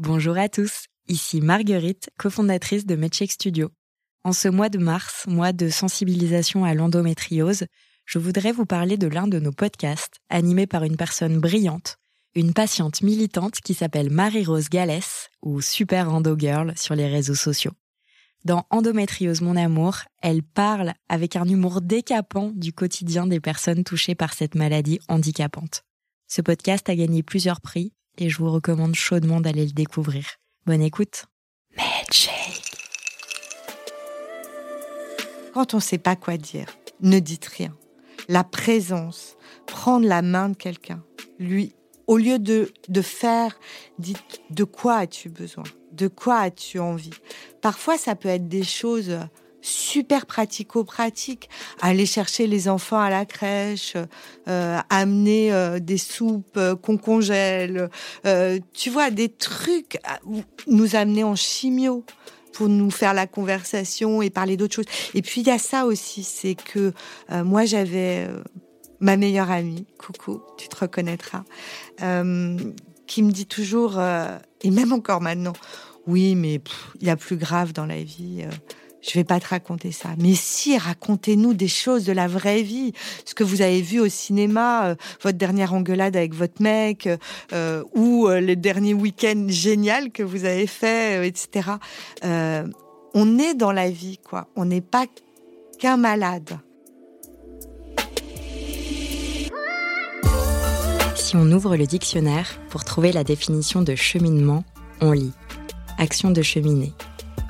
Bonjour à tous, ici Marguerite, cofondatrice de MedCheck Studio. En ce mois de mars, mois de sensibilisation à l'endométriose, je voudrais vous parler de l'un de nos podcasts, animé par une personne brillante, une patiente militante qui s'appelle Marie-Rose Gallès, ou Super Endo Girl sur les réseaux sociaux. Dans Endométriose Mon Amour, elle parle avec un humour décapant du quotidien des personnes touchées par cette maladie handicapante. Ce podcast a gagné plusieurs prix et je vous recommande chaudement d'aller le découvrir. Bonne écoute. Medshake. Quand on ne sait pas quoi dire, ne dites rien. La présence, prendre la main de quelqu'un, lui, au lieu de, de faire, dites de quoi as-tu besoin? De quoi as-tu envie? Parfois, ça peut être des choses super pratico-pratique. Aller chercher les enfants à la crèche, euh, amener euh, des soupes euh, qu'on congèle, tu vois, des trucs, nous amener en chimio pour nous faire la conversation et parler d'autres choses. Et puis il y a ça aussi, c'est que moi j'avais ma meilleure amie, coucou, tu te reconnaîtras, qui me dit toujours, et même encore maintenant, oui, mais il y a plus grave dans la vie je vais pas te raconter ça. Mais si, racontez-nous des choses de la vraie vie. Ce que vous avez vu au cinéma, euh, votre dernière engueulade avec votre mec, euh, ou euh, le dernier week-end génial que vous avez fait, etc. on est dans la vie, quoi. On n'est pas qu'un malade. Si on ouvre le dictionnaire pour trouver la définition de cheminement, on lit action de cheminer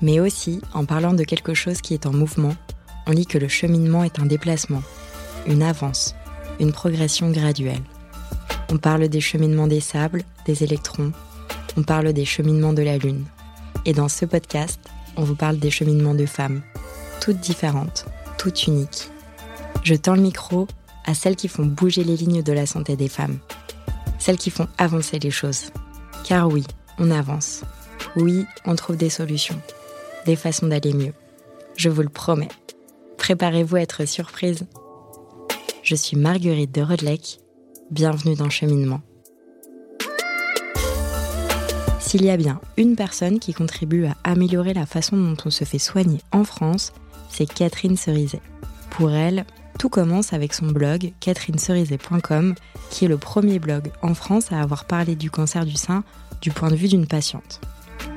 mais aussi, en parlant de quelque chose qui est en mouvement, on lit que le cheminement est un déplacement, une avance, une progression graduelle. On parle des cheminements des sables, des électrons, on parle des cheminements de la Lune. Et dans ce podcast, on vous parle des cheminements de femmes, toutes différentes, toutes uniques. Je tends le micro à celles qui font bouger les lignes de la santé des femmes, celles qui font avancer les choses. Car oui, on avance. Oui, on trouve des solutions des façons d'aller mieux. Je vous le promets. Préparez-vous à être surprise. Je suis Marguerite de Rodelec. Bienvenue dans Cheminement. S'il y a bien une personne qui contribue à améliorer la façon dont on se fait soigner en France, c'est Catherine Cerizet. Pour elle, tout commence avec son blog catherinecerizet.com, qui est le premier blog en France à avoir parlé du cancer du sein du point de vue d'une patiente.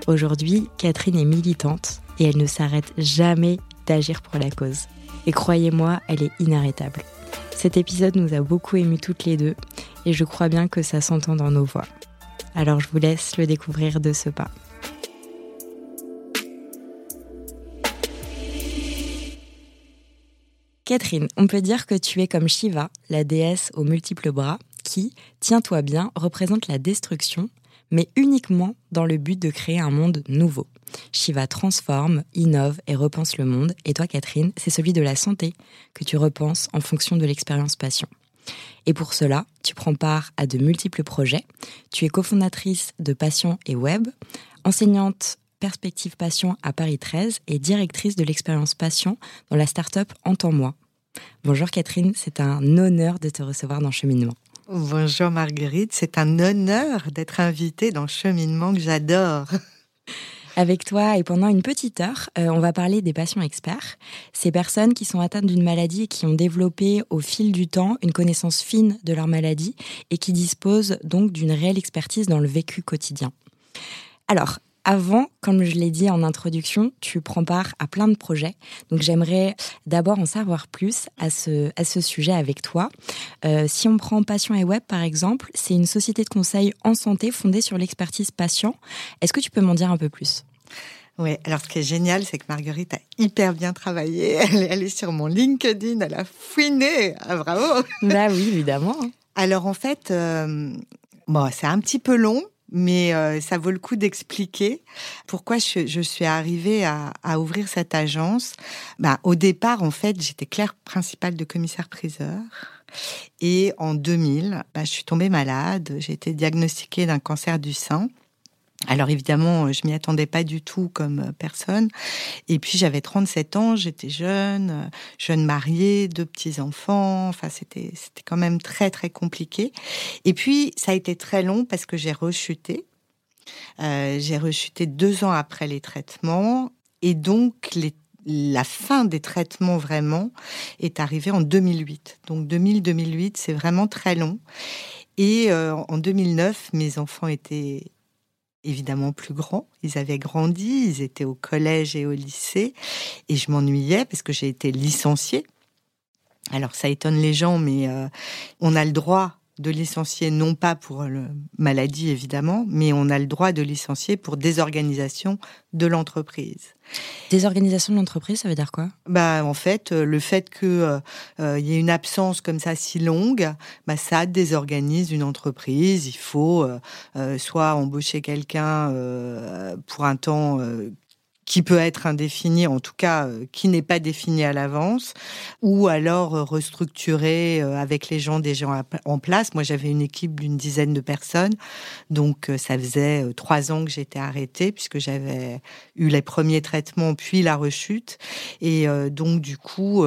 Aujourd'hui, Catherine est militante et elle ne s'arrête jamais d'agir pour la cause. Et croyez-moi, elle est inarrêtable. Cet épisode nous a beaucoup émus toutes les deux et je crois bien que ça s'entend dans nos voix. Alors je vous laisse le découvrir de ce pas. Catherine, on peut dire que tu es comme Shiva, la déesse aux multiples bras, qui, tiens-toi bien, représente la destruction mais uniquement dans le but de créer un monde nouveau. Shiva transforme, innove et repense le monde, et toi Catherine, c'est celui de la santé que tu repenses en fonction de l'expérience patient. Et pour cela, tu prends part à de multiples projets. Tu es cofondatrice de Passion et Web, enseignante Perspective Passion à Paris 13 et directrice de l'expérience Passion dans la start-up Entends-moi. Bonjour Catherine, c'est un honneur de te recevoir dans Cheminement. Bonjour Marguerite, c'est un honneur d'être invitée dans Cheminement que j'adore. Avec toi et pendant une petite heure, euh, on va parler des patients experts, ces personnes qui sont atteintes d'une maladie et qui ont développé au fil du temps une connaissance fine de leur maladie et qui disposent donc d'une réelle expertise dans le vécu quotidien. Alors, avant, comme je l'ai dit en introduction, tu prends part à plein de projets. Donc j'aimerais d'abord en savoir plus à ce, à ce sujet avec toi. Euh, si on prend Patient et Web par exemple, c'est une société de conseil en santé fondée sur l'expertise patient. Est-ce que tu peux m'en dire un peu plus? Oui, alors ce qui est génial, c'est que Marguerite a hyper bien travaillé. Elle est, sur mon LinkedIn, elle a fouiné. Ah, bravo Bah oui, évidemment. Alors en fait, euh, bon, c'est un petit peu long, mais euh, ça vaut le coup d'expliquer pourquoi je, suis arrivée à, ouvrir cette agence. Bah, au départ, en fait, j'étais clerc principale de commissaire-priseur. Et en 2000, bah, je suis tombée malade. J'ai été diagnostiquée d'un cancer du sein. Alors évidemment, je m'y attendais pas du tout comme euh, personne. Et puis j'avais 37 ans, j'étais jeune, euh, jeune mariée, deux petits-enfants. Enfin, c'était c'était quand même très très compliqué. Et puis ça a été très long parce que j'ai rechuté. j'ai rechuté deux ans après les traitements et donc la fin des traitements vraiment est arrivée en 2008. Donc 2000-2008, c'est vraiment très long. Et en 2009, mes enfants étaient évidemment plus grands. Ils avaient grandi, ils étaient au collège et au lycée. Et je m'ennuyais parce que j'ai été licenciée. Alors ça étonne les gens, mais euh, on a le droit de licencier, non pas pour la maladie évidemment, mais on a le droit de licencier pour désorganisation de l'entreprise. Désorganisation de l'entreprise, ça veut dire quoi? Bah en fait, euh, le fait qu'il euh, euh, y ait une absence comme ça si longue, bah ça désorganise une entreprise. Il faut soit embaucher quelqu'un pour un temps qui peut être indéfini, en tout cas euh, qui n'est pas défini à l'avance, ou alors euh, restructurer euh, avec les gens déjà en place. Moi, j'avais une équipe d'une dizaine de personnes, donc ça faisait trois ans que j'étais arrêtée puisque j'avais eu les premiers traitements puis la rechute, et donc du coup,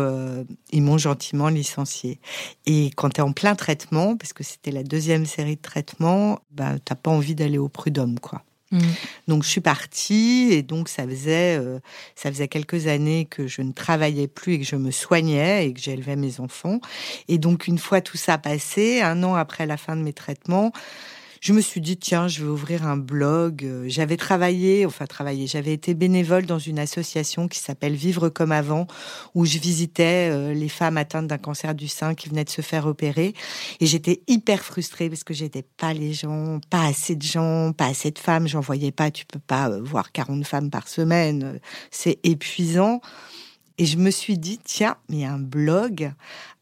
ils m'ont gentiment licenciée. Et quand tu es en plein traitement, parce que c'était la deuxième série de traitements, bah, t'as pas envie d'aller au prud'homme, quoi. Mm. Donc je suis partie et donc ça faisait euh, ça faisait quelques années que je ne travaillais plus et que je me soignais et que j'élevais mes enfants. Et donc une fois tout ça passé, un an après la fin de mes traitements, je me suis dit, tiens, je vais ouvrir un blog. Euh, j'avais travaillé, enfin travaillé, j'avais été bénévole dans une association qui s'appelle Vivre comme avant, où je visitais euh, les femmes atteintes d'un cancer du sein qui venaient de se faire opérer. Et j'étais hyper frustrée parce que j'étais pas les gens, pas assez de gens, pas assez de femmes. J'en voyais pas. Tu peux pas euh, voir 40 femmes par semaine. C'est épuisant. Et je me suis dit, tiens, mais un blog.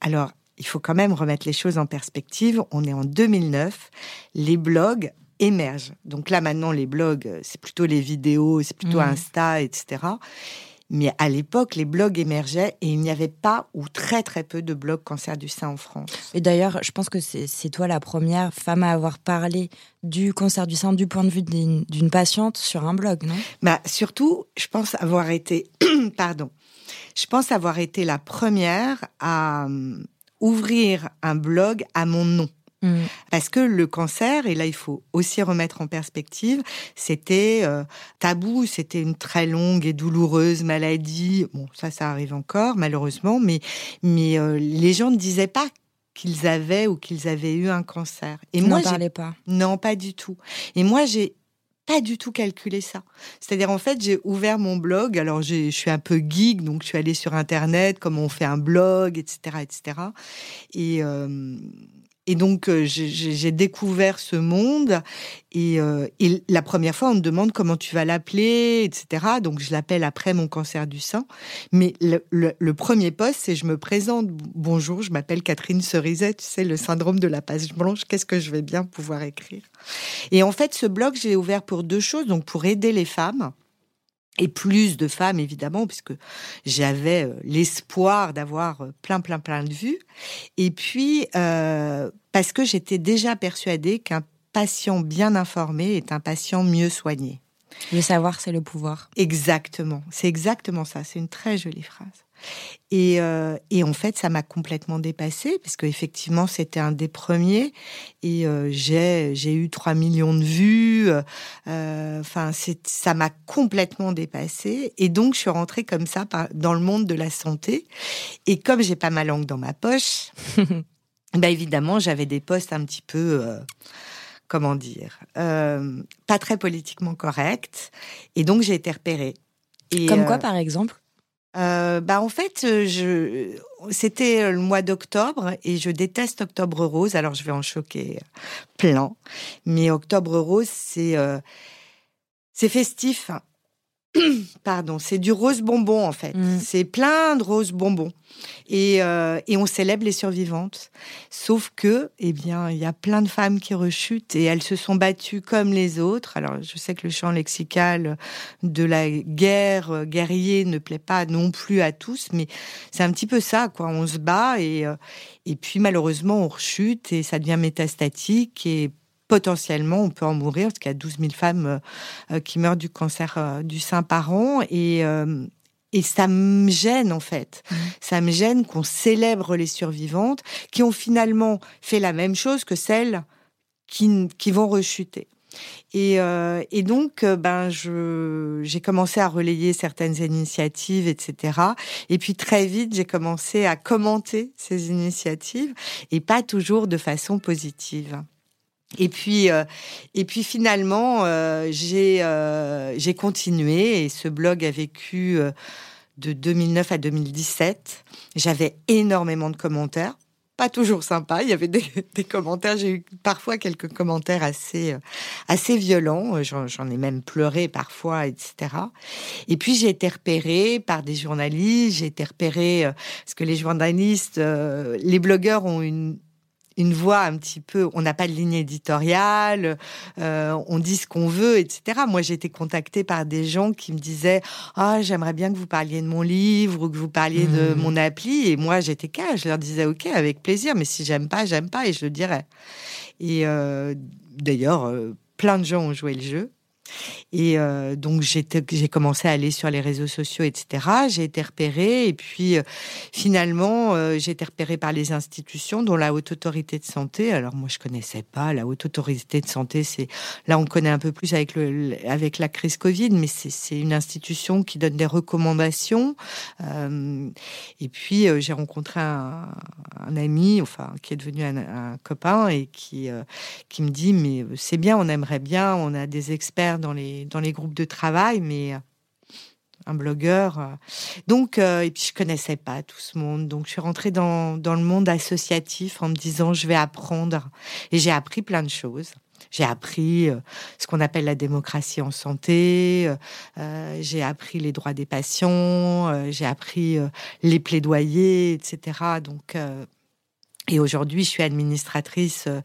Alors, il faut quand même remettre les choses en perspective. On est en 2009, les blogs émergent. Donc là maintenant, les blogs, c'est plutôt les vidéos, c'est plutôt mmh. Insta, etc. Mais à l'époque, les blogs émergeaient et il n'y avait pas ou très très peu de blogs cancer du sein en France. Et d'ailleurs, je pense que c'est toi la première femme à avoir parlé du cancer du sein du point de vue d'une patiente sur un blog, non? Bah surtout, je pense avoir été, pardon, je pense avoir été la première à ouvrir un blog à mon nom. Mm. Parce que le cancer, et là il faut aussi remettre en perspective, c'était euh, tabou, c'était une très longue et douloureuse maladie. Bon, ça, ça arrive encore malheureusement, mais mais euh, les gens ne disaient pas qu'ils avaient ou qu'ils avaient eu un cancer. Et moi, n'en parlais pas. Non, pas du tout. Et moi, j'ai du tout calculé ça. C'est-à-dire, en fait, j'ai ouvert mon blog. Alors, je suis un peu geek, donc je suis allée sur Internet, comment on fait un blog, etc., etc. Et, euh, et donc, euh, j'ai découvert ce monde. Euh, et, la première fois, on me demande comment tu vas l'appeler, etc. Donc, je l'appelle après mon cancer du sein. Mais le, premier poste, c'est je me présente. Bonjour, je m'appelle Catherine Cerizet. Tu sais, le syndrome de la page blanche. Qu'est-ce que je vais bien pouvoir écrire? Et en fait, ce blog, j'ai ouvert pour deux choses. Donc, pour aider les femmes et plus de femmes évidemment puisque j'avais euh, l'espoir d'avoir euh, plein plein plein de vues et puis euh, parce que j'étais déjà persuadée qu'un patient bien informé est un patient mieux soigné. Le savoir c'est le pouvoir. Exactement, c'est exactement ça, c'est une très jolie phrase. Et, euh, et, en fait, ça m'a complètement dépassée, parce qu'effectivement, c'était un des premiers. Et euh, j'ai, j'ai eu 3 millions de vues. Euh, enfin, ça m'a complètement dépassée. Et donc, je suis rentrée comme ça dans le monde de la santé. Et comme j'ai pas ma langue dans ma poche, bah évidemment, j'avais des postes un petit peu comment dire, pas très politiquement corrects. Et donc, j'ai été repérée. Et Comme quoi, par exemple? euh, bah en fait, euh, je c'était le mois d'octobre et je déteste Octobre Rose. Alors je vais en choquer plein, mais Octobre Rose c'est euh, c'est festif. Pardon, c'est du rose bonbon en fait. Mm. C'est plein de roses bonbons. Et, euh, et, on célèbre les survivantes. Sauf que, eh bien, il y a plein de femmes qui rechutent et elles se sont battues comme les autres. Alors, je sais que le champ lexical de la guerre, euh, guerrier, ne plaît pas non plus à tous, mais c'est un petit peu ça, quoi. On se bat et, euh, et puis malheureusement, on rechute et ça devient métastatique et potentiellement, on peut en mourir, parce qu'il y a 12 000 femmes euh, qui meurent du cancer euh, du sein par an. Et, euh, et ça me gêne, en fait. Mmh. Ça me gêne qu'on célèbre les survivantes qui ont finalement fait la même chose que celles qui, qui vont rechuter. Et, euh, et donc, ben, j'ai commencé à relayer certaines initiatives, etc. Et puis très vite, j'ai commencé à commenter ces initiatives, et pas toujours de façon positive. Et puis, euh, et puis finalement, euh, j'ai euh, j'ai continué et ce blog a vécu de 2009 à 2017. J'avais énormément de commentaires, pas toujours sympas. Il y avait des, des commentaires. J'ai eu parfois quelques commentaires assez assez violents. J'en ai même pleuré parfois, etc. Et puis j'ai été repérée par des journalistes. J'ai été repérée parce que les journalistes, les blogueurs ont une une voix un petit peu, on n'a pas de ligne éditoriale, euh, on dit ce qu'on veut, etc. Moi, j'ai été contactée par des gens qui me disaient Ah, j'aimerais bien que vous parliez de mon livre ou que vous parliez de Mhm. mon appli. Et moi, j'étais cas, je leur disais Ok, avec plaisir, mais si j'aime pas, j'aime pas, et je le dirais. Et euh, d'ailleurs, euh, plein de gens ont joué le jeu. Et euh, donc j'ai commencé à aller sur les réseaux sociaux, etc. J'ai été repérée et puis euh, finalement euh, j'ai été repérée par les institutions, dont la haute autorité de santé. Alors moi je connaissais pas la haute autorité de santé. C'est là on connaît un peu plus avec le avec la crise Covid, mais c'est une institution qui donne des recommandations. Et puis j'ai rencontré un, ami, enfin qui est devenu un, un copain et qui qui me dit mais c'est bien, on aimerait bien, on a des experts dans les dans les groupes de travail, mais euh, un blogueur. euh. Donc euh, et puis je connaissais pas tout ce monde, donc je suis rentrée dans dans le monde associatif en me disant je vais apprendre et j'ai appris plein de choses. J'ai appris euh, ce qu'on appelle la démocratie en santé, j'ai appris les droits des patients, j'ai appris les plaidoyers, etc. Donc et aujourd'hui, je suis administratrice euh,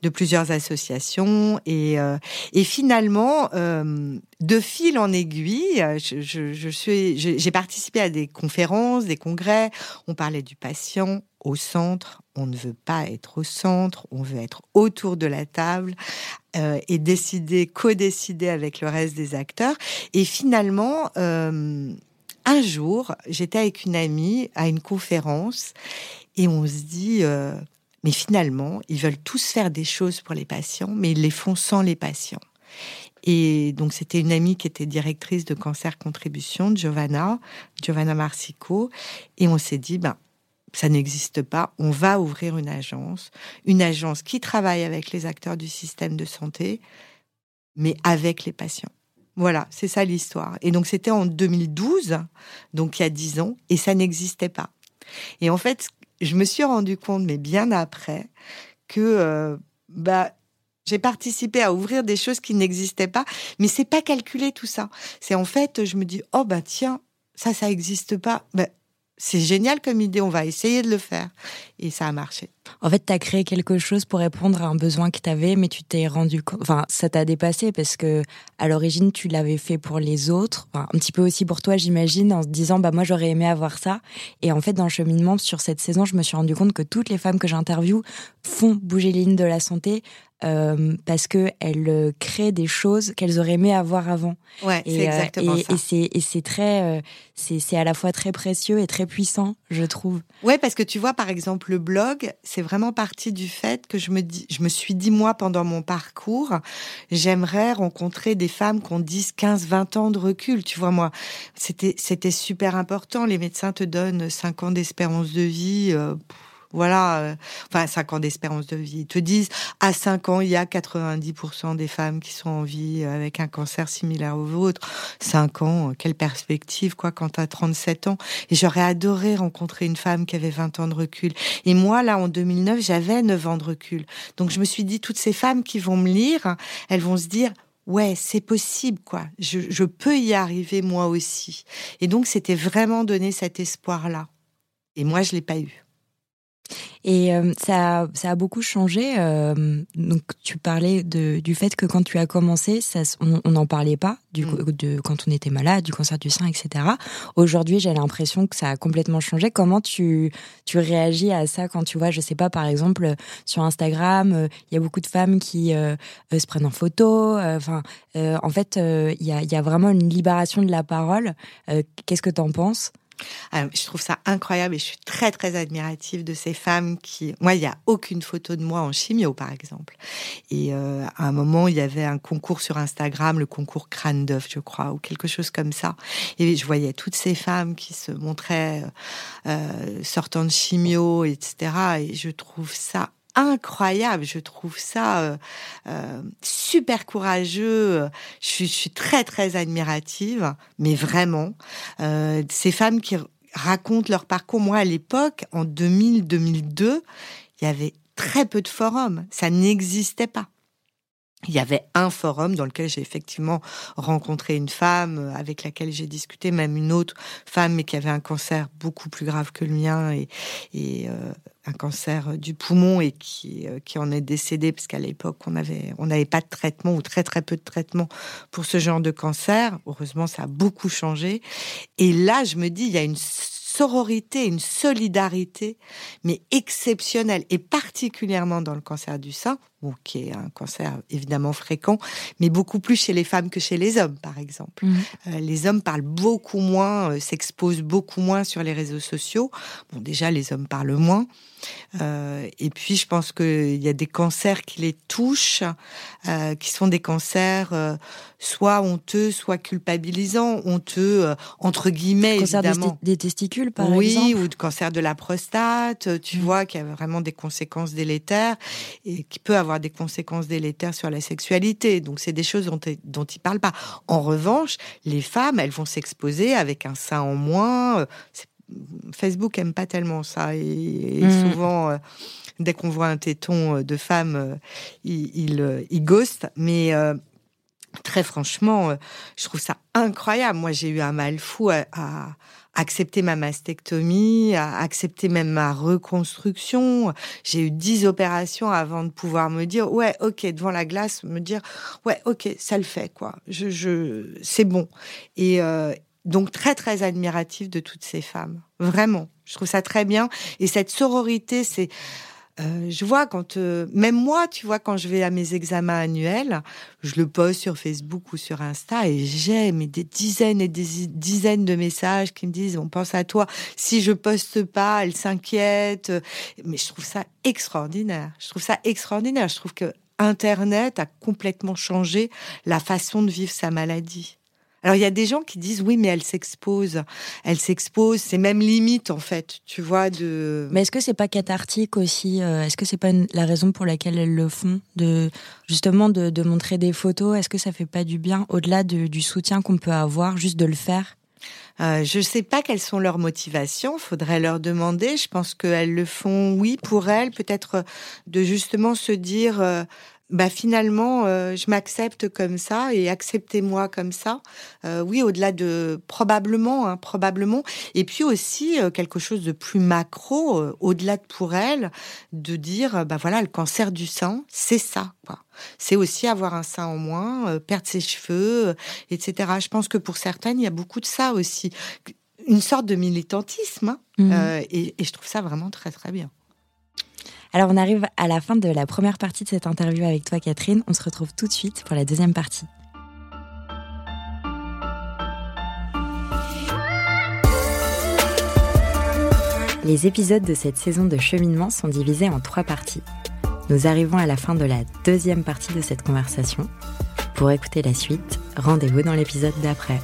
de plusieurs associations et, euh, finalement, euh, de fil en aiguille, je, suis, j'ai participé à des conférences, des congrès. On parlait du patient au centre. On ne veut pas être au centre, on veut être autour de la table et décider, co-décider avec le reste des acteurs. Et finalement. Un jour, j'étais avec une amie à une conférence et on se dit, euh, mais finalement, ils veulent tous faire des choses pour les patients, mais ils les font sans les patients. Et donc, c'était une amie qui était directrice de Cancer Contribution, Giovanna, Giovanna Marsico. Et on s'est dit, ben, ça n'existe pas. On va ouvrir une agence, une agence qui travaille avec les acteurs du système de santé, mais avec les patients. Voilà, c'est ça l'histoire. Et donc, c'était en 2012, donc il y a dix ans, et ça n'existait pas. Et en fait, je me suis rendu compte, mais bien après, que euh, bah, j'ai participé à ouvrir des choses qui n'existaient pas, mais c'est pas calculé tout ça. C'est en fait, je me dis, oh bah tiens, ça, ça n'existe pas. Bah, c'est génial comme idée, on va essayer de le faire. Et ça a marché. En fait, tu as créé quelque chose pour répondre à un besoin que tu avais, mais tu t'es rendu compte. Enfin, ça t'a dépassé parce que à l'origine, tu l'avais fait pour les autres. Enfin, un petit peu aussi pour toi, j'imagine, en se disant, bah, moi, j'aurais aimé avoir ça. Et en fait, dans le cheminement, sur cette saison, je me suis rendu compte que toutes les femmes que j'interviewe font bouger les lignes de la santé euh, parce que elles euh, créent des choses qu'elles auraient aimé avoir avant. Ouais, c'est euh, exactement et, ça. Et c'est, très, euh, c'est à la fois très précieux et très puissant, je trouve. Ouais, parce que tu vois, par exemple, le blog, c'est vraiment parti du fait que je me dis, je me suis dit, moi, pendant mon parcours, j'aimerais rencontrer des femmes qui ont 10, 15, 20 ans de recul. Tu vois, moi, c'était, c'était super important. Les médecins te donnent 5 ans d'espérance de vie. euh, voilà, euh, enfin 5 ans d'espérance de vie. Ils te disent à 5 ans, il y a 90% des femmes qui sont en vie avec un cancer similaire au vôtre. 5 ans, euh, quelle perspective quoi quand tu as 37 ans. Et j'aurais adoré rencontrer une femme qui avait 20 ans de recul. Et moi là en 2009, j'avais 9 ans de recul. Donc je me suis dit toutes ces femmes qui vont me lire, elles vont se dire Ouais, c'est possible, quoi. Je, je peux y arriver moi aussi. Et donc, c'était vraiment donner cet espoir-là. Et moi, je l'ai pas eu. Et euh, ça, ça a beaucoup changé. euh, donc, tu parlais de, du fait que quand tu as commencé, ça, on n'en parlait pas du, Mm. coup- de quand on était malade, du cancer du sein, etc. Aujourd'hui, j'ai l'impression que ça a complètement changé. Comment tu, tu réagis à ça quand tu vois, je sais pas, par exemple, sur Instagram, euh, il y a beaucoup de femmes qui se prennent en photo. Enfin, en fait, il y, a, y a vraiment une libération de la parole. Qu'est-ce que tu en penses? Je trouve ça incroyable et je suis très très admirative de ces femmes qui. Moi, il n'y a aucune photo de moi en chimio, par exemple. Et euh, à un moment, il y avait un concours sur Instagram, le concours crâne d'œuf, je crois, ou quelque chose comme ça. Et je voyais toutes ces femmes qui se montraient euh, sortant de chimio, etc. Et je trouve ça incroyable. Je trouve ça euh, euh, super courageux. Je suis, très très admirative, mais vraiment euh, ces femmes qui racontent leur parcours. Moi, à l'époque, en 2000-2002, il y avait très peu de forums. Ça n'existait pas il y avait un forum dans lequel j'ai effectivement rencontré une femme avec laquelle j'ai discuté, même une autre femme, mais qui avait un cancer beaucoup plus grave que le mien et, un cancer du poumon et qui, euh, qui en est décédée parce qu'à l'époque on avait on n'avait pas de traitement ou très très peu de traitement pour ce genre de cancer. Heureusement, ça a beaucoup changé. Et là, je me dis, il y a une sororité, une solidarité, mais exceptionnelle, et particulièrement dans le cancer du sein, qui est un cancer évidemment fréquent, mais beaucoup plus chez les femmes que chez les hommes, par exemple. Mhm. Euh, les hommes parlent beaucoup moins, euh, s'exposent beaucoup moins sur les réseaux sociaux. Bon, déjà, les hommes parlent moins. Euh, et puis, je pense qu'il y a des cancers qui les touchent, qui sont des cancers soit honteux, soit culpabilisants. Honteux, entre guillemets, cancer évidemment. Des, testicules, par oui, exemple Oui, ou de cancer de la prostate. Tu mm. vois qu'il y a vraiment des conséquences délétères et qui peut avoir des conséquences délétères sur la sexualité. Donc, c'est des choses dont, dont ils parlent pas. En revanche, les femmes, elles vont s'exposer avec un sein en moins. C'est Facebook aime pas tellement ça et, mm. souvent euh, dès qu'on voit un téton euh, de femme, euh, il, il, ghost. Mais très franchement, je trouve ça incroyable. Moi, j'ai eu un mal fou à, accepter ma mastectomie, accepter même ma reconstruction. J'ai eu dix opérations avant de pouvoir me dire ouais, ok, devant la glace, me dire ouais, ok, ça le fait quoi. Je, je c'est bon. Et, donc très très admiratif de toutes ces femmes, vraiment. Je trouve ça très bien. Et cette sororité, c'est, euh, je vois quand, euh, même moi, tu vois, quand je vais à mes examens annuels, je le poste sur Facebook ou sur Insta et j'ai des dizaines et des dizaines de messages qui me disent on pense à toi. Si je poste pas, elle s'inquiète. Mais je trouve ça extraordinaire. Je trouve ça extraordinaire. Je trouve que Internet a complètement changé la façon de vivre sa maladie. Alors il y a des gens qui disent oui mais elle s'expose, elle s'expose, c'est même limite en fait, tu vois de. Mais est-ce que c'est pas cathartique aussi euh, Est-ce que c'est pas la raison pour laquelle elles le font de justement de, montrer des photos? Est-ce que ça fait pas du bien au-delà du soutien qu'on peut avoir juste de le faire? Euh, je ne sais pas quelles sont leurs motivations, faudrait leur demander. Je pense qu'elles le font, oui, pour elles, peut-être de justement se dire, euh, bah finalement, euh, je m'accepte comme ça et acceptez-moi comme ça. Euh, oui, au-delà de probablement, hein, probablement. Et puis aussi euh, quelque chose de plus macro, au-delà de pour elle, de dire, bah voilà, le cancer du sein, c'est ça. Quoi. C'est aussi avoir un sein en moins, perdre ses cheveux, etc. Je pense que pour certaines, il y a beaucoup de ça aussi, une sorte de militantisme. Hein. Mmh. et je trouve ça vraiment très très bien. Alors on arrive à la fin de la première partie de cette interview avec toi Catherine. On se retrouve tout de suite pour la deuxième partie. Les épisodes de cette saison de cheminement sont divisés en trois parties. Nous arrivons à la fin de la deuxième partie de cette conversation. Pour écouter la suite, rendez-vous dans l'épisode d'après.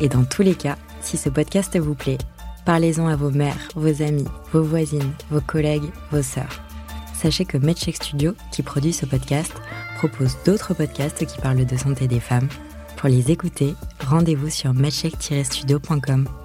Et dans tous les cas, si ce podcast vous plaît, Parlez-en à vos mères, vos amis, vos voisines, vos collègues, vos sœurs. Sachez que MedCheck Studio, qui produit ce podcast, propose d'autres podcasts qui parlent de santé des femmes. Pour les écouter, rendez-vous sur medcheck-studio.com.